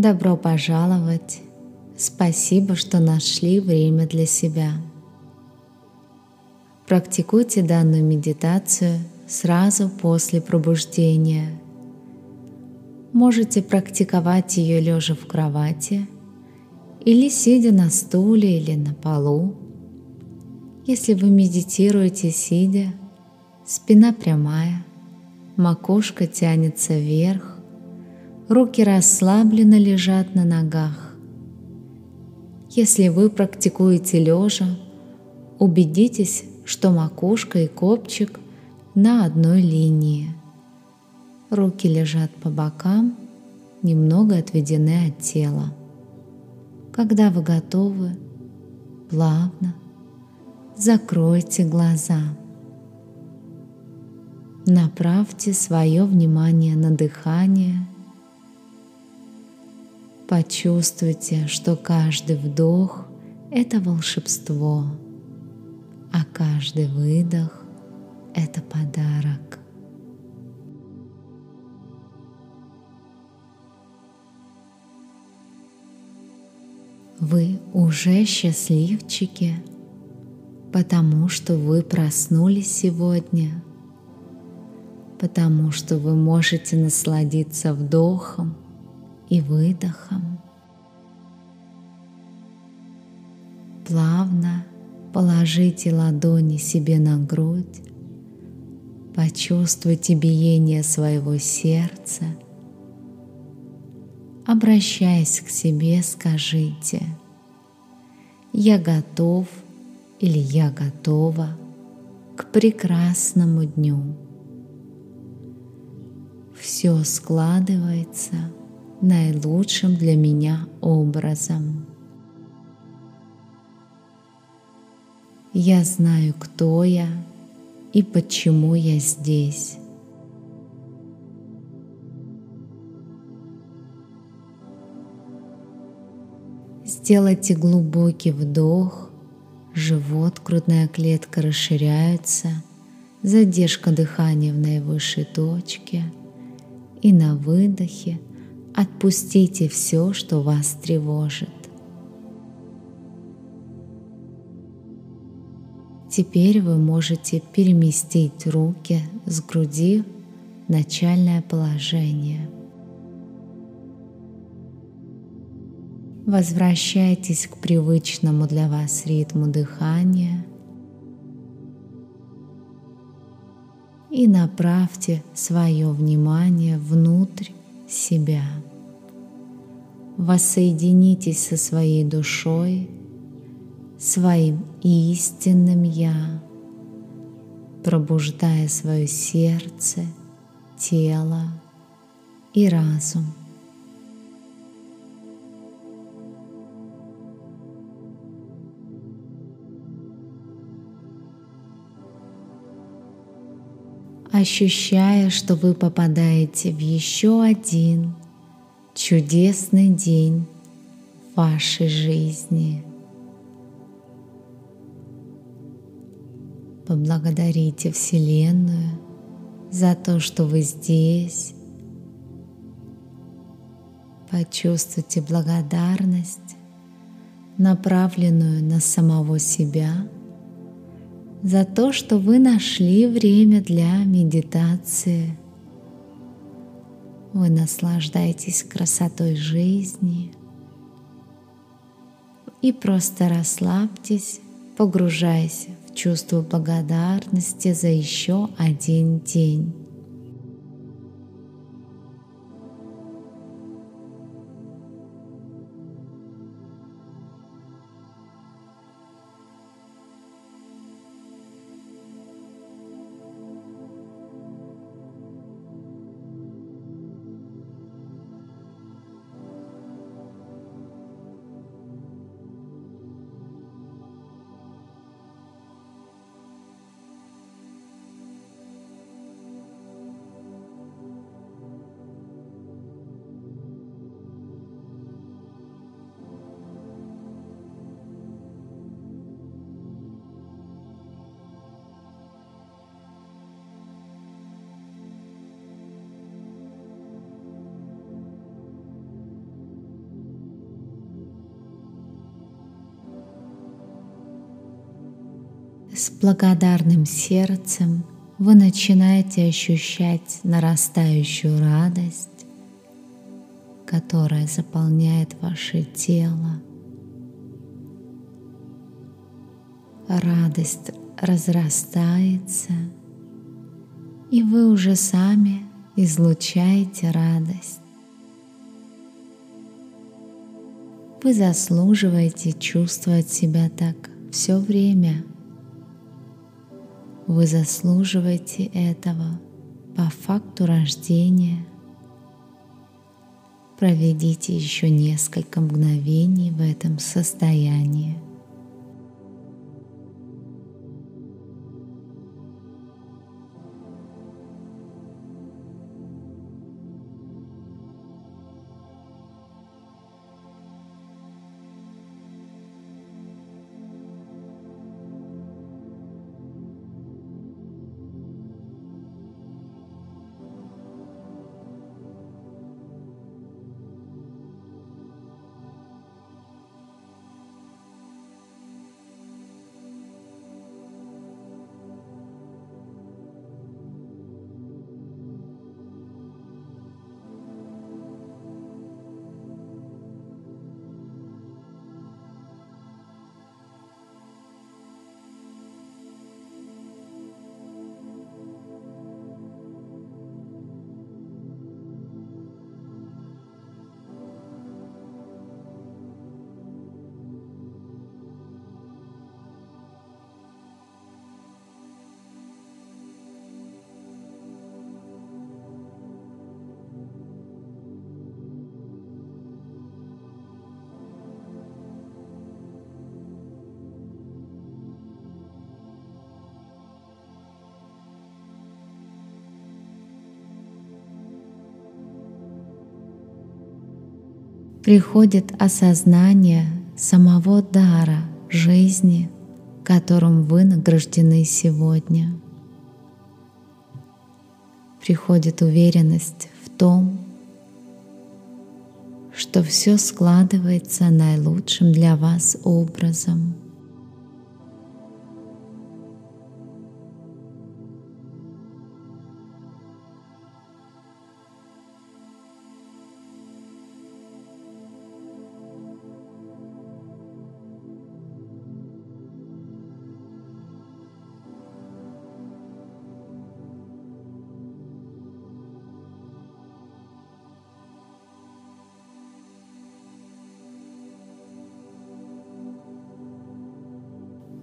Добро пожаловать! Спасибо, что нашли время для себя. Практикуйте данную медитацию сразу после пробуждения. Можете практиковать ее лежа в кровати или сидя на стуле или на полу. Если вы медитируете сидя, спина прямая, макушка тянется вверх, руки расслабленно лежат на ногах. Если вы практикуете лежа, убедитесь, что макушка и копчик на одной линии. Руки лежат по бокам, немного отведены от тела. Когда вы готовы, плавно закройте глаза. Направьте свое внимание на дыхание – Почувствуйте, что каждый вдох — это волшебство, а каждый выдох — это подарок. Вы уже счастливчики, потому что вы проснулись сегодня, потому что вы можете насладиться вдохом и выдохом. Плавно положите ладони себе на грудь, почувствуйте биение своего сердца. Обращаясь к себе, скажите «Я готов» или «Я готова» к прекрасному дню. Все складывается – наилучшим для меня образом. Я знаю, кто я и почему я здесь. Сделайте глубокий вдох, живот, грудная клетка расширяются, задержка дыхания в наивысшей точке и на выдохе – Отпустите все, что вас тревожит. Теперь вы можете переместить руки с груди в начальное положение. Возвращайтесь к привычному для вас ритму дыхания и направьте свое внимание внутрь себя. Воссоединитесь со своей душой, своим истинным Я, пробуждая свое сердце, тело и разум. Ощущая, что вы попадаете в еще один чудесный день вашей жизни. Поблагодарите Вселенную за то, что вы здесь. Почувствуйте благодарность, направленную на самого себя – за то, что вы нашли время для медитации. Вы наслаждаетесь красотой жизни и просто расслабьтесь, погружаясь в чувство благодарности за еще один день. С благодарным сердцем вы начинаете ощущать нарастающую радость, которая заполняет ваше тело. Радость разрастается, и вы уже сами излучаете радость. Вы заслуживаете чувствовать себя так все время. Вы заслуживаете этого по факту рождения. Проведите еще несколько мгновений в этом состоянии. Приходит осознание самого дара жизни, которым вы награждены сегодня. Приходит уверенность в том, что все складывается наилучшим для вас образом –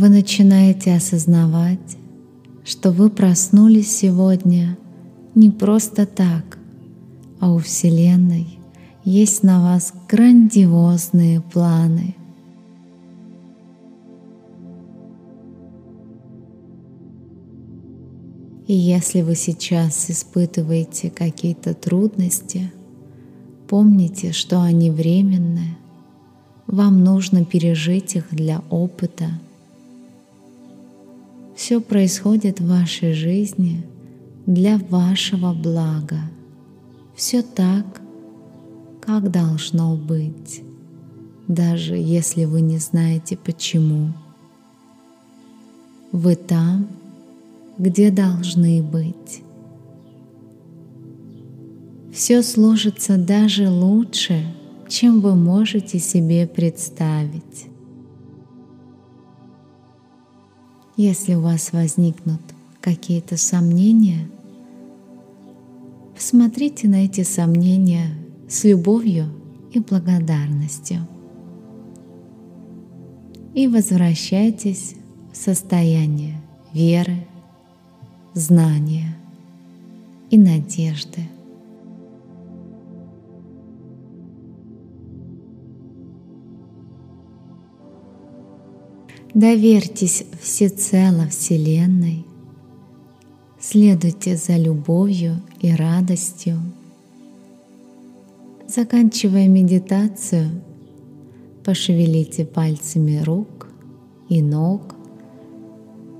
вы начинаете осознавать, что вы проснулись сегодня не просто так, а у Вселенной есть на вас грандиозные планы. И если вы сейчас испытываете какие-то трудности, помните, что они временные. Вам нужно пережить их для опыта – все происходит в вашей жизни для вашего блага. Все так, как должно быть, даже если вы не знаете почему. Вы там, где должны быть. Все сложится даже лучше, чем вы можете себе представить. Если у вас возникнут какие-то сомнения, посмотрите на эти сомнения с любовью и благодарностью. И возвращайтесь в состояние веры, знания и надежды. Доверьтесь всецело Вселенной, следуйте за любовью и радостью. Заканчивая медитацию, пошевелите пальцами рук и ног,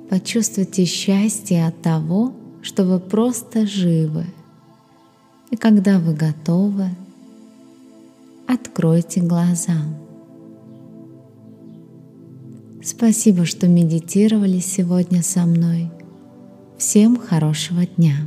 почувствуйте счастье от того, что вы просто живы. И когда вы готовы, откройте глаза. Спасибо, что медитировали сегодня со мной. Всем хорошего дня!